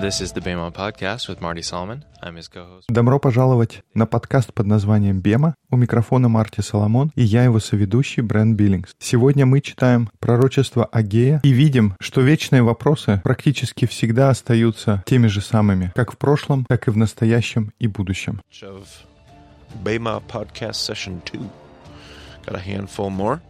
This is the Bema Podcast with Marty Solomon. I'm his co-host. Добро пожаловать на подкаст под названием «Бема». У микрофона Марти Соломон и я его соведущий Брэн Биллингс. Сегодня мы читаем пророчество Агея и видим, что вечные вопросы практически всегда остаются теми же самыми, как в прошлом, так и в настоящем и будущем. of Bema Podcast Session 2. Got a handful more.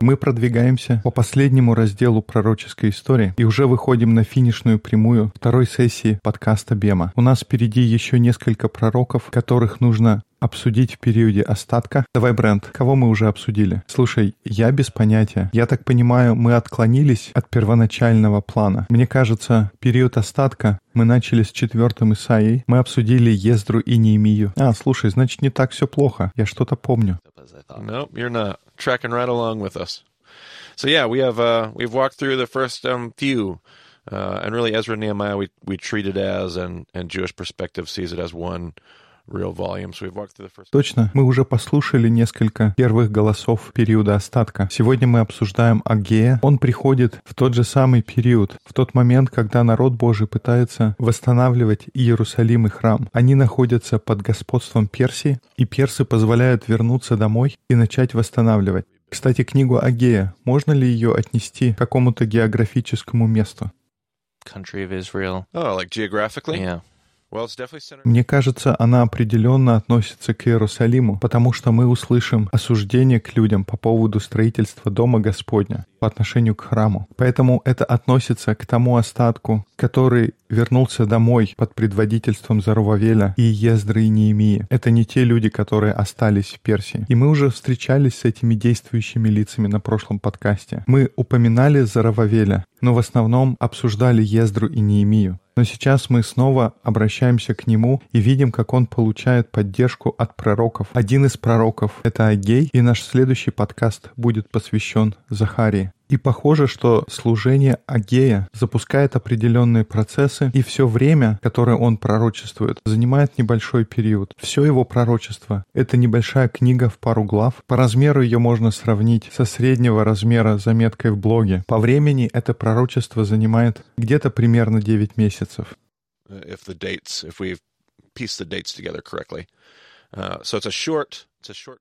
Мы продвигаемся по последнему разделу пророческой истории и уже выходим на финишную прямую второй сессии подкаста Бема. У нас впереди еще несколько пророков, которых нужно обсудить в периоде остатка. Давай, Брент, кого мы уже обсудили? Слушай, я без понятия. Я так понимаю, мы отклонились от первоначального плана. Мне кажется, период остатка мы начали с четвертым Исаией. Мы обсудили Ездру и Неемию. А, слушай, значит, не так все плохо. Я что-то помню. Nope, you're not tracking right along with us. So yeah, we have uh, we've walked through the first um, few, uh, and really Ezra and Nehemiah we we treat it as, and and Jewish perspective sees it as one real volume. So we've walked through the first. Точно, мы уже послушали несколько первых голосов периода остатка. Сегодня мы обсуждаем Агея. Он приходит в тот же самый период, в тот момент, когда народ Божий пытается восстанавливать Иерусалим и храм. Они находятся под господством Персии, и персы позволяют вернуться домой и начать восстанавливать. Кстати, книгу Агея, можно ли ее отнести к какому-то географическому месту? Country of Israel. Oh, like geographically? Yeah. Мне кажется, она определенно относится к Иерусалиму, потому что мы услышим осуждение к людям по поводу строительства Дома Господня по отношению к храму. Поэтому это относится к тому остатку, который вернулся домой под предводительством Зарувавеля и Ездры и Неемии. Это не те люди, которые остались в Персии. И мы уже встречались с этими действующими лицами на прошлом подкасте. Мы упоминали Зарувавеля, но в основном обсуждали Ездру и Неемию. Но сейчас мы снова обращаемся к нему и видим, как он получает поддержку от пророков. Один из пророков — это Агей, и наш следующий подкаст будет посвящен Захарии. И похоже, что служение Агея запускает определенные процессы, и все время, которое он пророчествует, занимает небольшой период. Все его пророчество — это небольшая книга в пару глав. По размеру ее можно сравнить со среднего размера заметкой в блоге. По времени это пророчество занимает где-то примерно 9 месяцев. uh, if the dates, if we've pieced the dates together correctly. Uh.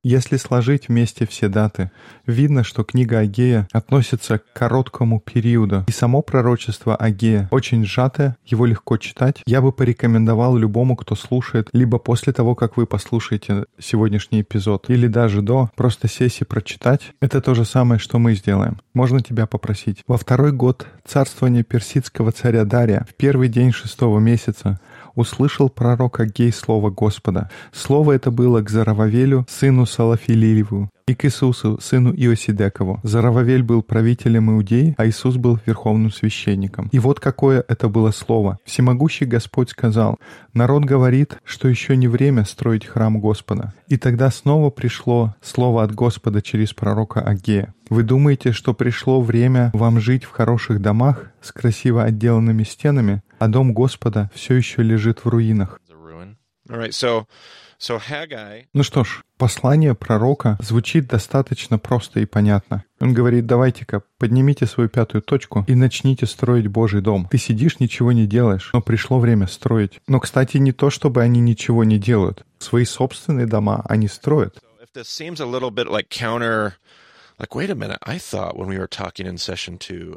Если сложить вместе все даты, видно, что книга Агея относится к короткому периоду. И само пророчество Агея очень сжатое, его легко читать. Я бы порекомендовал любому, кто слушает, либо после того, как вы послушаете сегодняшний эпизод, или даже до, просто сесть и прочитать. Это то же самое, что мы сделаем. Можно тебя попросить. Во второй год царствования персидского царя Дария, в первый день шестого месяца, услышал пророк Агей слово Господа. Слово это было к Зарававелю, сыну Салафилиеву, и к Иисусу, сыну Иосидекову. Зарававель был правителем Иудеи, а Иисус был верховным священником. И вот какое это было слово. Всемогущий Господь сказал, «Народ говорит, что еще не время строить храм Господа». И тогда снова пришло слово от Господа через пророка Агея. Вы думаете, что пришло время вам жить в хороших домах с красиво отделанными стенами, а дом Господа все еще лежит в руинах? Ну что ж, послание пророка звучит достаточно просто и понятно. Он говорит, давайте-ка, поднимите свою пятую точку и начните строить Божий дом. Ты сидишь, ничего не делаешь, но пришло время строить. Но, кстати, не то, чтобы они ничего не делают. Свои собственные дома они строят.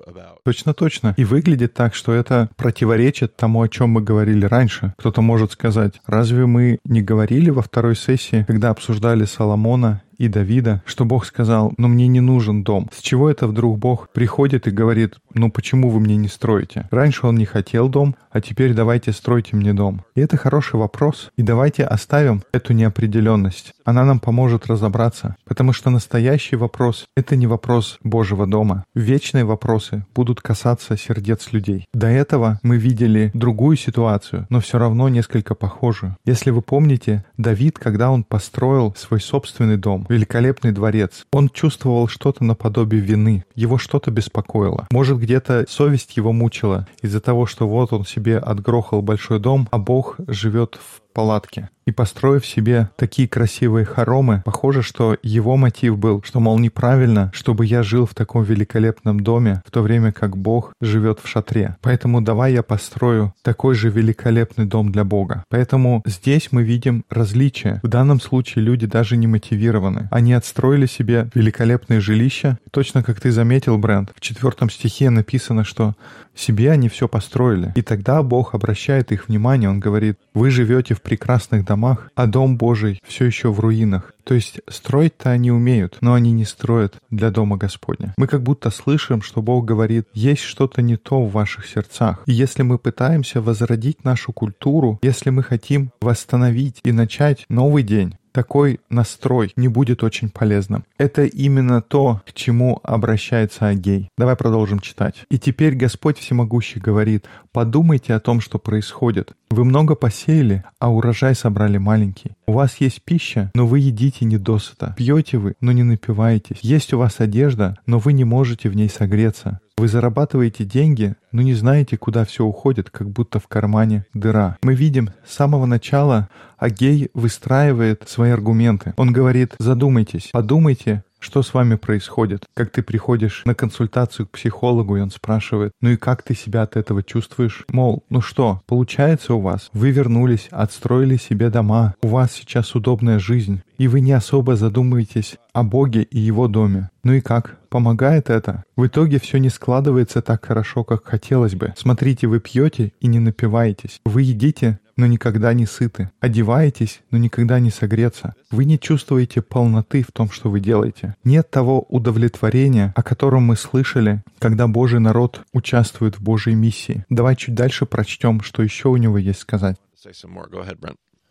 About Точно-точно. И выглядит так, что это противоречит тому, о чем мы говорили раньше. Кто-то может сказать, разве мы не говорили во второй сессии, когда обсуждали Соломона и Давида, что Бог сказал, ну мне не нужен дом. С чего это вдруг Бог приходит и говорит, ну почему вы мне не строите? Раньше он не хотел дом, а теперь давайте стройте мне дом. И это хороший вопрос. И давайте оставим эту неопределенность. Она нам поможет разобраться. Потому что настоящий вопрос — это не вопрос Божьего дома. Вечные вопросы будут касаться сердец людей. До этого мы видели другую ситуацию, но все равно несколько похожую. Если вы помните, Давид, когда он построил свой собственный дом, великолепный дворец, он чувствовал что-то наподобие вины. Его что-то беспокоило. Может, где-то совесть его мучила из-за того, что вот он себе отгрохал большой дом, а Бог живет в палатке. И построив себе такие красивые хоромы, похоже, что его мотив был, что, мол, неправильно, чтобы я жил в таком великолепном доме, в то время как Бог живет в шатре. Поэтому давай я построю такой же великолепный дом для Бога. Поэтому здесь мы видим различия. В данном случае люди даже не мотивированы. Они отстроили себе великолепные жилища. Точно как ты заметил, Брент, в четвертом стихе написано, что себе они все построили. И тогда Бог обращает их внимание. Он говорит, вы живете в прекрасных домах, а дом Божий все еще в руинах. То есть строить-то они умеют, но они не строят для Дома Господня. Мы как будто слышим, что Бог говорит, есть что-то не то в ваших сердцах. И если мы пытаемся возродить нашу культуру, если мы хотим восстановить и начать новый день, такой настрой не будет очень полезным. Это именно то, к чему обращается Агей. Давай продолжим читать. «И теперь Господь Всемогущий говорит, подумайте о том, что происходит. Вы много посеяли, а урожай собрали маленький. У вас есть пища, но вы едите недосыта. Пьете вы, но не напиваетесь. Есть у вас одежда, но вы не можете в ней согреться. Вы зарабатываете деньги, но не знаете, куда все уходит, как будто в кармане дыра. Мы видим с самого начала, Агей выстраивает свои аргументы. Он говорит, задумайтесь, подумайте, что с вами происходит? Как ты приходишь на консультацию к психологу, и он спрашивает, ну и как ты себя от этого чувствуешь? Мол, ну что, получается у вас? Вы вернулись, отстроили себе дома, у вас сейчас удобная жизнь, и вы не особо задумываетесь о Боге и Его доме. Ну и как? Помогает это? В итоге все не складывается так хорошо, как хотелось бы. Смотрите, вы пьете и не напиваетесь. Вы едите, но никогда не сыты. Одеваетесь, но никогда не согреться. Вы не чувствуете полноты в том, что вы делаете. Нет того удовлетворения, о котором мы слышали, когда Божий народ участвует в Божьей миссии. Давай чуть дальше прочтем, что еще у него есть сказать.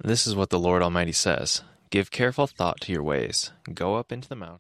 This is what the Lord Almighty says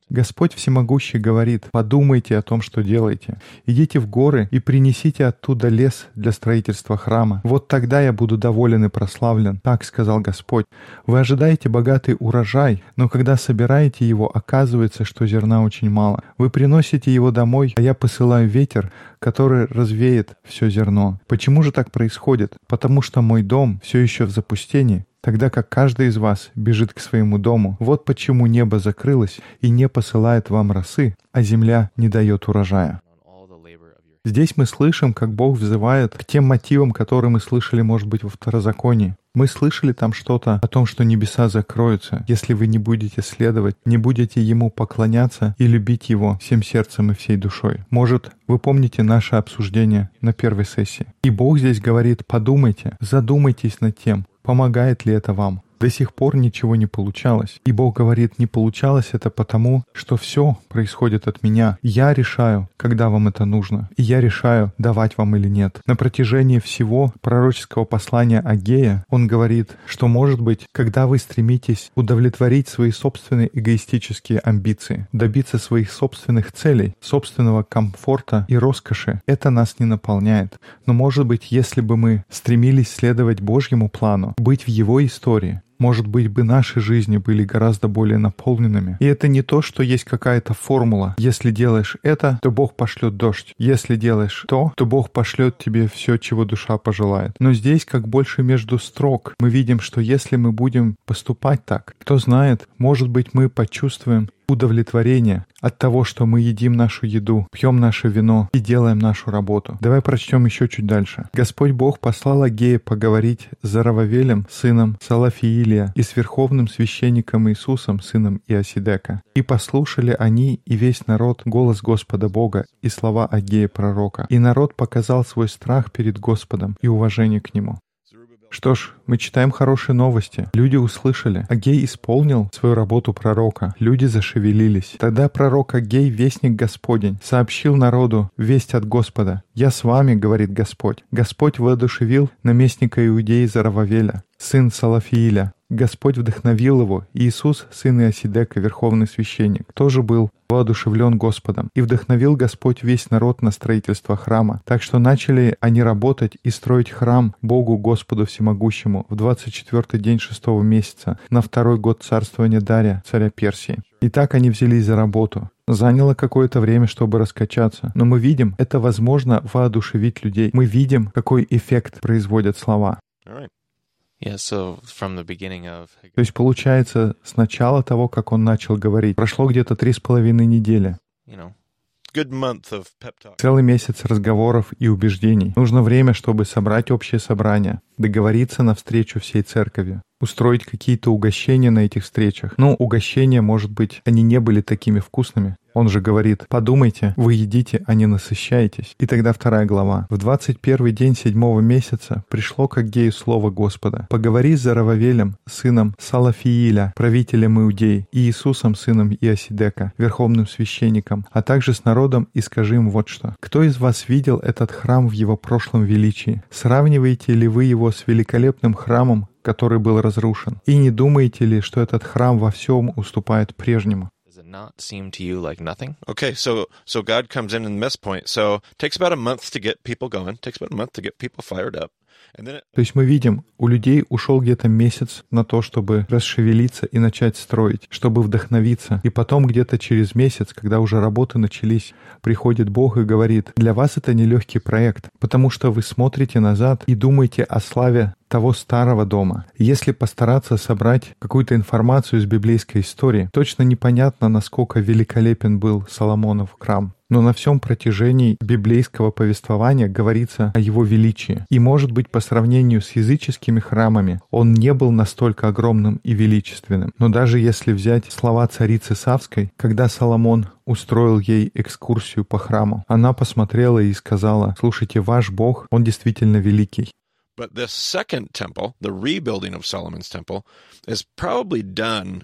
Господь Всемогущий говорит, подумайте о том, что делаете. Идите в горы и принесите оттуда лес для строительства храма. Вот тогда я буду доволен и прославлен. Так сказал Господь. Вы ожидаете богатый урожай, но когда собираете его, оказывается, что зерна очень мало. Вы приносите его домой, а я посылаю ветер, который развеет все зерно. Почему же так происходит? Потому что мой дом все еще в запустении, тогда как каждый из вас бежит к своему дому. Вот почему небо закрылось и не посылает вам росы, а земля не дает урожая. Здесь мы слышим, как Бог взывает к тем мотивам, которые мы слышали, может быть, во Второзаконии. Мы слышали там что-то о том, что небеса закроются, если вы не будете следовать, не будете Ему поклоняться и любить Его всем сердцем и всей душой. Может, вы помните наше обсуждение на первой сессии. И Бог здесь говорит, подумайте, задумайтесь над тем, помогает ли это вам. До сих пор ничего не получалось. И Бог говорит, не получалось это потому, что все происходит от меня. Я решаю, когда вам это нужно. И я решаю, давать вам или нет. На протяжении всего пророческого послания Агея он говорит, что может быть, когда вы стремитесь удовлетворить свои собственные эгоистические амбиции, добиться своих собственных целей, собственного комфорта и роскоши, это нас не наполняет. Но может быть, если бы мы стремились следовать Божьему плану, быть в Его истории, может быть, бы наши жизни были гораздо более наполненными. И это не то, что есть какая-то формула. Если делаешь это, то Бог пошлет дождь. Если делаешь то, то Бог пошлет тебе все, чего душа пожелает. Но здесь, как больше между строк, мы видим, что если мы будем поступать так, кто знает, может быть, мы почувствуем удовлетворение от того, что мы едим нашу еду, пьем наше вино и делаем нашу работу. Давай прочтем еще чуть дальше. Господь Бог послал Агея поговорить с Зарававелем, сыном Салафиилия, и с верховным священником Иисусом, сыном Иосидека. И послушали они и весь народ голос Господа Бога и слова Агея пророка. И народ показал свой страх перед Господом и уважение к Нему. Что ж, мы читаем хорошие новости. Люди услышали. Агей исполнил свою работу пророка. Люди зашевелились. Тогда пророк Агей, вестник Господень, сообщил народу весть от Господа. «Я с вами, — говорит Господь. Господь воодушевил наместника Иудеи Зарававеля, сын Салафииля. Господь вдохновил его. Иисус, сын Иосидека, верховный священник, тоже был воодушевлен Господом. И вдохновил Господь весь народ на строительство храма. Так что начали они работать и строить храм Богу Господу Всемогущему в 24-й день шестого месяца, на второй год царствования Дария, царя Персии. И так они взялись за работу. Заняло какое-то время, чтобы раскачаться. Но мы видим, это возможно воодушевить людей. Мы видим, какой эффект производят слова. All right. Yeah, so from the beginning of То есть, получается, с начала того, как он начал говорить, прошло где-то три с половиной недели. you know, Good month of pep talk. Целый месяц разговоров и убеждений. Нужно время, чтобы собрать общее собрание, договориться на встречу всей церкви, устроить какие-то угощения на этих встречах. Ну, угощения, может быть, они не были такими вкусными. Он же говорит, подумайте, вы едите, а не насыщаетесь. И тогда вторая глава. В 21 день седьмого месяца пришло к Агею слово Господа. Поговори с Зарававелем, сыном Салафииля, правителем Иудей, и Иисусом, сыном Иосидека, верховным священником, а также с народом, и скажи им вот что. Кто из вас видел этот храм в его прошлом величии? Сравниваете ли вы его с великолепным храмом, который был разрушен? И не думаете ли, что этот храм во всем уступает прежнему? Not seem to you like nothing? Okay, so so God comes in in this point. So takes about a month to get people going. takes about a month to get people fired up. То есть мы видим, у людей ушел где-то месяц на то, чтобы расшевелиться и начать строить, чтобы вдохновиться. И потом где-то через месяц, когда уже работы начались, приходит Бог и говорит, для вас это нелегкий проект, потому что вы смотрите назад и думаете о славе того старого дома. Если постараться собрать какую-то информацию из библейской истории, точно непонятно, насколько великолепен был Соломонов храм. Но на всем протяжении библейского повествования говорится о его величии. И, может быть, по сравнению с языческими храмами, он не был настолько огромным и величественным. Но даже если взять слова царицы Савской, когда Соломон устроил ей экскурсию по храму, она посмотрела и сказала, «Слушайте, ваш Бог, он действительно великий». but this second temple, the rebuilding of Solomon's temple, is probably done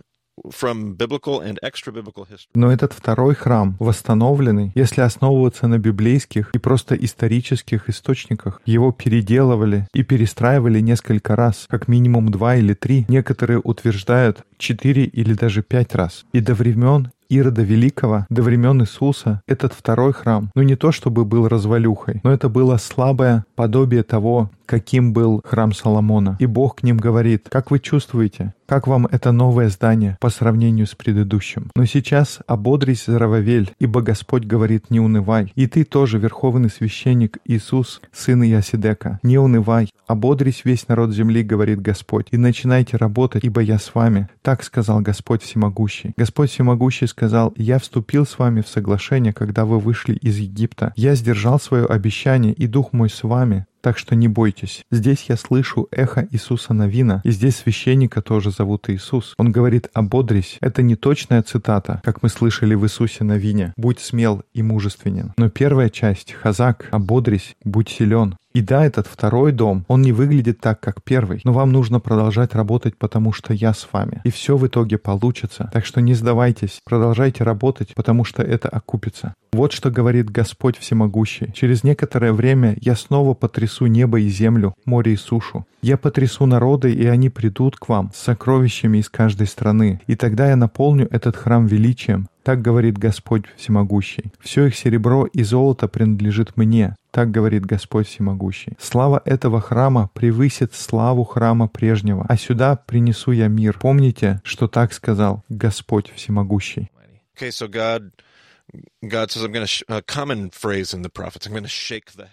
Но этот второй храм, восстановленный, если основываться на библейских и просто исторических источниках, его переделывали и перестраивали несколько раз, как минимум два или три. Некоторые утверждают четыре или даже пять раз. И до времен Ирода Великого, до времен Иисуса, этот второй храм, ну не то чтобы был развалюхой, но это было слабое подобие того, каким был храм Соломона. И Бог к ним говорит, как вы чувствуете, как вам это новое здание по сравнению с предыдущим. Но сейчас ободрись, Зарававель, ибо Господь говорит, не унывай. И ты тоже, верховный священник Иисус, сын Иосидека, не унывай, ободрись весь народ земли, говорит Господь, и начинайте работать, ибо я с вами. Так сказал Господь Всемогущий. Господь Всемогущий сказал, я вступил с вами в соглашение, когда вы вышли из Египта. Я сдержал свое обещание, и Дух мой с вами, так что не бойтесь. Здесь я слышу эхо Иисуса Навина, и здесь священника тоже зовут Иисус. Он говорит «ободрись». Это не точная цитата, как мы слышали в Иисусе Навине. «Будь смел и мужественен». Но первая часть «хазак» «ободрись», «будь силен». И да, этот второй дом, он не выглядит так, как первый, но вам нужно продолжать работать, потому что я с вами. И все в итоге получится. Так что не сдавайтесь, продолжайте работать, потому что это окупится. Вот что говорит Господь Всемогущий. Через некоторое время я снова потрясу небо и землю, море и сушу. Я потрясу народы, и они придут к вам с сокровищами из каждой страны. И тогда я наполню этот храм величием, так говорит Господь Всемогущий. Все их серебро и золото принадлежит мне. Так говорит Господь Всемогущий. Слава этого храма превысит славу храма прежнего, а сюда принесу я мир. Помните, что так сказал Господь Всемогущий. Okay, so God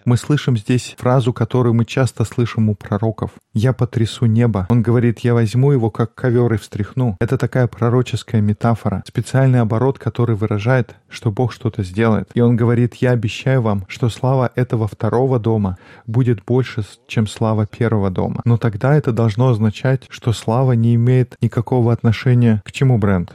Мы слышим здесь фразу, которую мы часто слышим у пророков. «Я потрясу небо». Он говорит, «Я возьму его, как ковер, и встряхну». Это такая пророческая метафора, специальный оборот, который выражает, что Бог что-то сделает. И он говорит, «Я обещаю вам, что слава этого второго дома будет больше, чем слава первого дома». Но тогда это должно означать, что слава не имеет никакого отношения к чему бренд.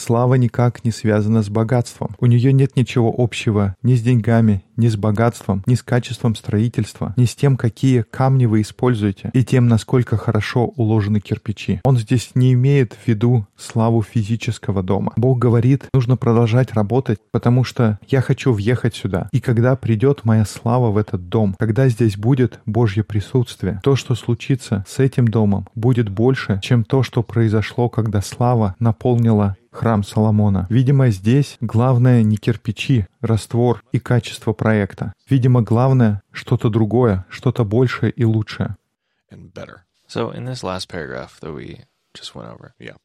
Слава никак не связана с богатством. У нее нет ничего общего ни с деньгами, ни с богатством, ни с качеством строительства, ни с тем, какие камни вы используете, и тем, насколько хорошо уложены кирпичи. Он здесь не имеет в виду славу физического дома. Бог говорит, нужно продолжать работать, потому что я хочу въехать сюда. И когда придет моя слава в этот дом, когда здесь будет Божье присутствие, то, что случится с этим домом, будет больше, чем то, что произошло, когда слава наполнила храм Соломона. Видимо, здесь главное не кирпичи, раствор и качество проекта. Видимо, главное что-то другое, что-то большее и лучшее. So in this last paragraph that we just went over, Yeah.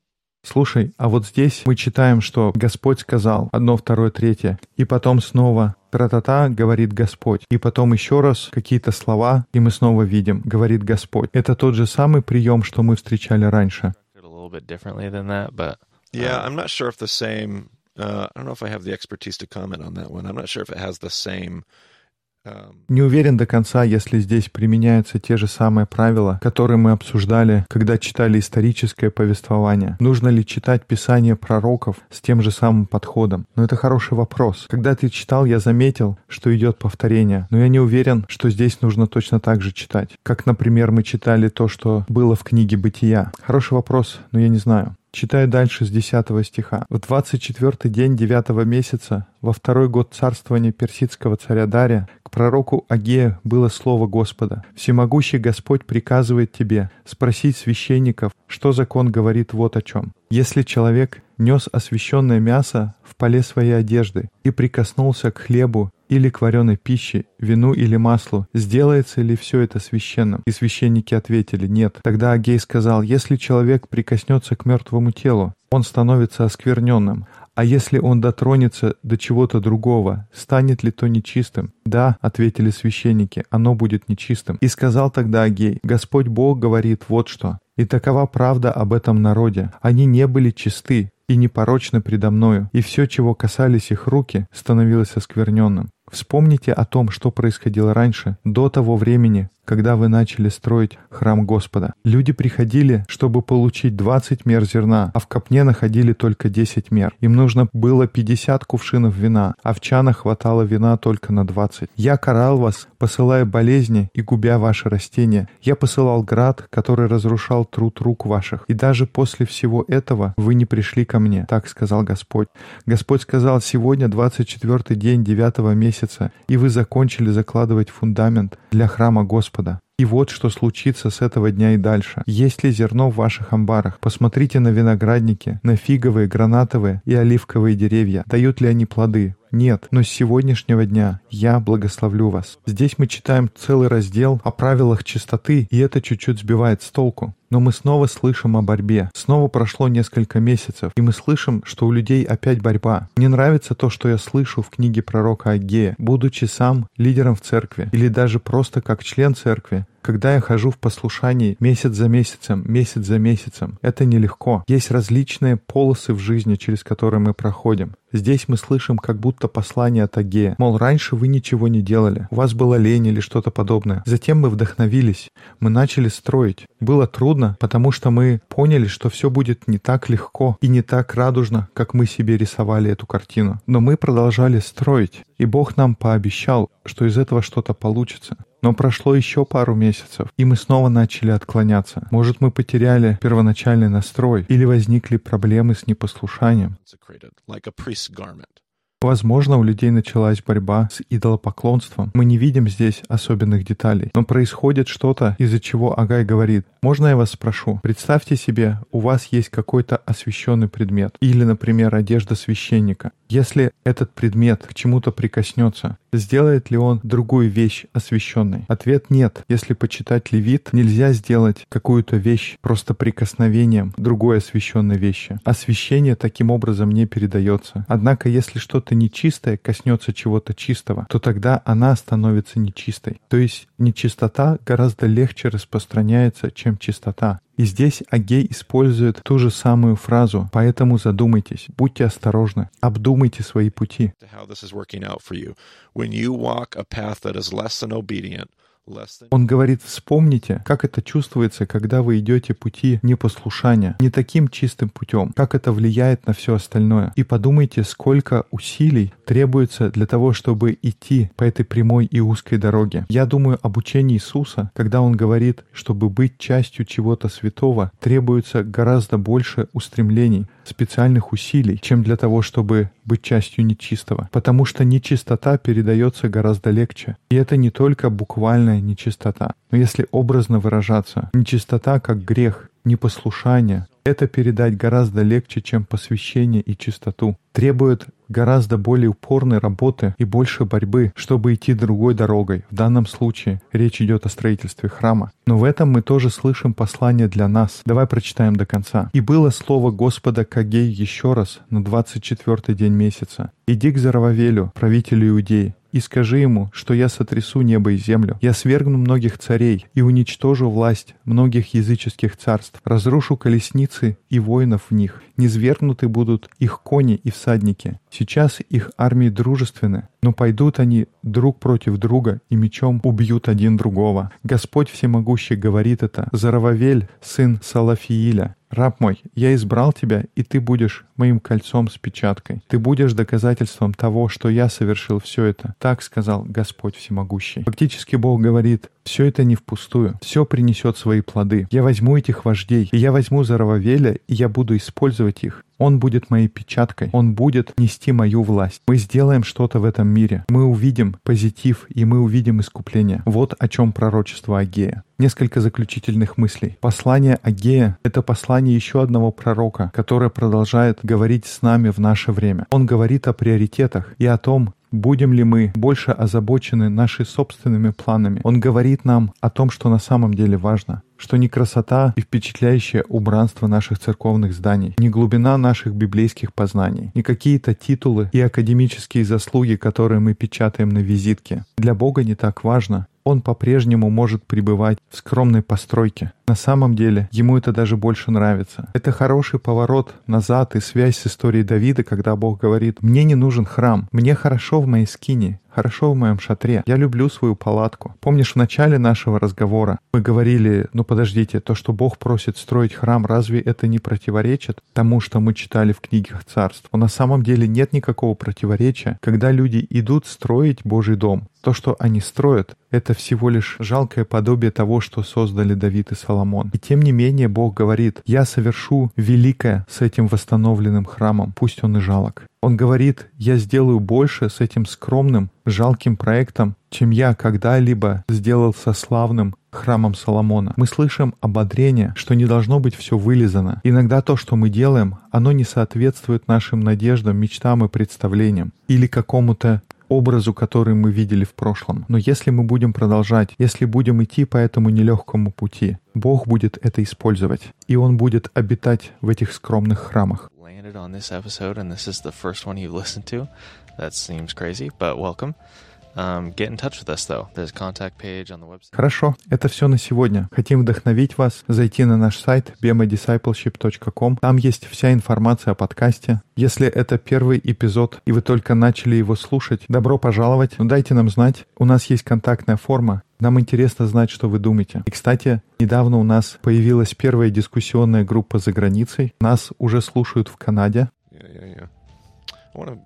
Слушай, а вот здесь мы читаем, что Господь сказал одно, второе, третье, и потом снова Тра-та-та, говорит Господь. И потом еще раз какие-то слова, и мы снова видим, говорит Господь. Это тот же самый прием, что мы встречали раньше. Yeah, I'm not sure if the same. Uh, I don't know if I have the expertise to comment on that one. I'm not sure if it has the same. Um, Не уверен до конца, если здесь применяются те же самые правила, которые мы обсуждали, когда читали историческое повествование. Нужно ли читать Писание пророков с тем же самым подходом? Но это хороший вопрос. Когда ты читал, я заметил, что идет повторение, но я не уверен, что здесь нужно точно так же читать. Как, например, мы читали то, что было в книге «Бытия». Хороший вопрос, но я не знаю. Читаю дальше с 10 стиха. «В 24 день 9 месяца, во второй год царствования персидского царя Дария, к пророку Агея было слово Господа. Всемогущий Господь приказывает тебе спросить священников, что закон говорит вот о чем. Если человек нес освященное мясо в поле своей одежды и прикоснулся к хлебу или к вареной пище, вину или маслу, сделается ли все это священным? И священники ответили, нет. Тогда Агей сказал, если человек прикоснется к мертвому телу, он становится оскверненным. А если он дотронется до чего-то другого, станет ли то нечистым? Да, ответили священники, оно будет нечистым. И сказал тогда Агей, Господь Бог говорит вот что. И такова правда об этом народе. Они не были чисты и непорочны предо мною, и все, чего касались их руки, становилось оскверненным. Вспомните о том, что происходило раньше, до того времени, когда вы начали строить храм Господа. Люди приходили, чтобы получить 20 мер зерна, а в копне находили только 10 мер. Им нужно было 50 кувшинов вина, а в чанах хватало вина только на 20. Я карал вас, посылая болезни и губя ваши растения. Я посылал град, который разрушал труд рук ваших. И даже после всего этого вы не пришли ко мне, так сказал Господь. Господь сказал, сегодня 24 день 9 месяца, и вы закончили закладывать фундамент для храма Господа. И вот что случится с этого дня и дальше. Есть ли зерно в ваших амбарах? Посмотрите на виноградники, на фиговые, гранатовые и оливковые деревья. Дают ли они плоды? Нет, но с сегодняшнего дня я благословлю вас. Здесь мы читаем целый раздел о правилах чистоты, и это чуть-чуть сбивает с толку. Но мы снова слышим о борьбе. Снова прошло несколько месяцев, и мы слышим, что у людей опять борьба. Мне нравится то, что я слышу в книге пророка Агея, будучи сам лидером в церкви, или даже просто как член церкви, когда я хожу в послушании месяц за месяцем, месяц за месяцем, это нелегко. Есть различные полосы в жизни, через которые мы проходим. Здесь мы слышим как будто послание от Агея. Мол, раньше вы ничего не делали, у вас была лень или что-то подобное. Затем мы вдохновились, мы начали строить. Было трудно, потому что мы поняли, что все будет не так легко и не так радужно, как мы себе рисовали эту картину. Но мы продолжали строить, и Бог нам пообещал, что из этого что-то получится. Но прошло еще пару месяцев, и мы снова начали отклоняться. Может, мы потеряли первоначальный настрой или возникли проблемы с непослушанием. Возможно, у людей началась борьба с идолопоклонством. Мы не видим здесь особенных деталей. Но происходит что-то, из-за чего Агай говорит, «Можно я вас спрошу? Представьте себе, у вас есть какой-то освященный предмет. Или, например, одежда священника. Если этот предмет к чему-то прикоснется, сделает ли он другую вещь освященной? Ответ нет. Если почитать Левит, нельзя сделать какую-то вещь просто прикосновением другой освященной вещи. Освящение таким образом не передается. Однако, если что-то нечистое коснется чего-то чистого, то тогда она становится нечистой. То есть нечистота гораздо легче распространяется, чем чистота. И здесь Агей использует ту же самую фразу, поэтому задумайтесь, будьте осторожны, обдумайте свои пути. Он говорит, вспомните, как это чувствуется, когда вы идете пути непослушания, не таким чистым путем, как это влияет на все остальное. И подумайте, сколько усилий требуется для того, чтобы идти по этой прямой и узкой дороге. Я думаю об учении Иисуса, когда Он говорит, чтобы быть частью чего-то святого, требуется гораздо больше устремлений, специальных усилий, чем для того, чтобы быть частью нечистого. Потому что нечистота передается гораздо легче. И это не только буквальная нечистота, но если образно выражаться, нечистота как грех, непослушание, это передать гораздо легче, чем посвящение и чистоту. Требует гораздо более упорной работы и больше борьбы, чтобы идти другой дорогой. В данном случае речь идет о строительстве храма. Но в этом мы тоже слышим послание для нас. Давай прочитаем до конца. «И было слово Господа к Агею еще раз на 24-й день месяца. Иди к Зарававелю, правителю Иудеи, и скажи ему, что я сотрясу небо и землю. Я свергну многих царей и уничтожу власть многих языческих царств, разрушу колесницы и воинов в них. Низвергнуты будут их кони и всадники. Сейчас их армии дружественны, но пойдут они друг против друга и мечом убьют один другого. Господь Всемогущий говорит это. Зарававель, сын Салафииля, «Раб мой, я избрал тебя, и ты будешь моим кольцом с печаткой. Ты будешь доказательством того, что я совершил все это». Так сказал Господь Всемогущий. Фактически Бог говорит, все это не впустую, все принесет свои плоды. Я возьму этих вождей, и я возьму Зарававеля, и я буду использовать их. Он будет моей печаткой, он будет нести мою власть. Мы сделаем что-то в этом мире. Мы увидим позитив, и мы увидим искупление. Вот о чем пророчество Агея. Несколько заключительных мыслей. Послание Агея — это послание еще одного пророка, которое продолжает говорить с нами в наше время. Он говорит о приоритетах и о том, Будем ли мы больше озабочены нашими собственными планами? Он говорит нам о том, что на самом деле важно что не красота и впечатляющее убранство наших церковных зданий, не глубина наших библейских познаний, не какие-то титулы и академические заслуги, которые мы печатаем на визитке. Для Бога не так важно, он по-прежнему может пребывать в скромной постройке. На самом деле, ему это даже больше нравится. Это хороший поворот назад и связь с историей Давида, когда Бог говорит, «Мне не нужен храм, мне хорошо в моей скине, хорошо в моем шатре. Я люблю свою палатку. Помнишь, в начале нашего разговора мы говорили, ну подождите, то, что Бог просит строить храм, разве это не противоречит тому, что мы читали в книгах царств? Но на самом деле нет никакого противоречия, когда люди идут строить Божий дом. То, что они строят, это всего лишь жалкое подобие того, что создали Давид и Соломон. И тем не менее Бог говорит, «Я совершу великое с этим восстановленным храмом, пусть он и жалок». Он говорит, я сделаю больше с этим скромным, жалким проектом, чем я когда-либо сделал со славным храмом Соломона. Мы слышим ободрение, что не должно быть все вылизано. Иногда то, что мы делаем, оно не соответствует нашим надеждам, мечтам и представлениям или какому-то образу, который мы видели в прошлом. Но если мы будем продолжать, если будем идти по этому нелегкому пути, Бог будет это использовать, и Он будет обитать в этих скромных храмах. Landed on this episode and this is the first one you've listened to, that seems crazy, but welcome. Get in touch with us though. There's a contact page on the website. Хорошо, это все на сегодня. Хотим вдохновить вас зайти на наш сайт bemadiscipleship.com. Там есть вся информация о подкасте. Если это первый эпизод и вы только начали его слушать, добро пожаловать. Но дайте нам знать. У нас есть контактная форма. Нам интересно знать, что вы думаете. И, кстати, недавно у нас появилась первая дискуссионная группа за границей. Нас уже слушают в Канаде. Yeah, yeah, yeah.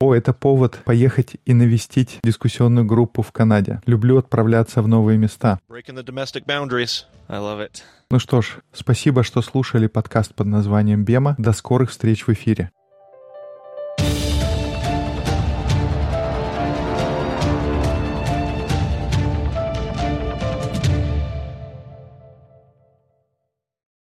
О, это повод поехать и навестить дискуссионную группу в Канаде. Люблю отправляться в новые места. Ну что ж, спасибо, что слушали подкаст под названием «Бема». До скорых встреч в эфире.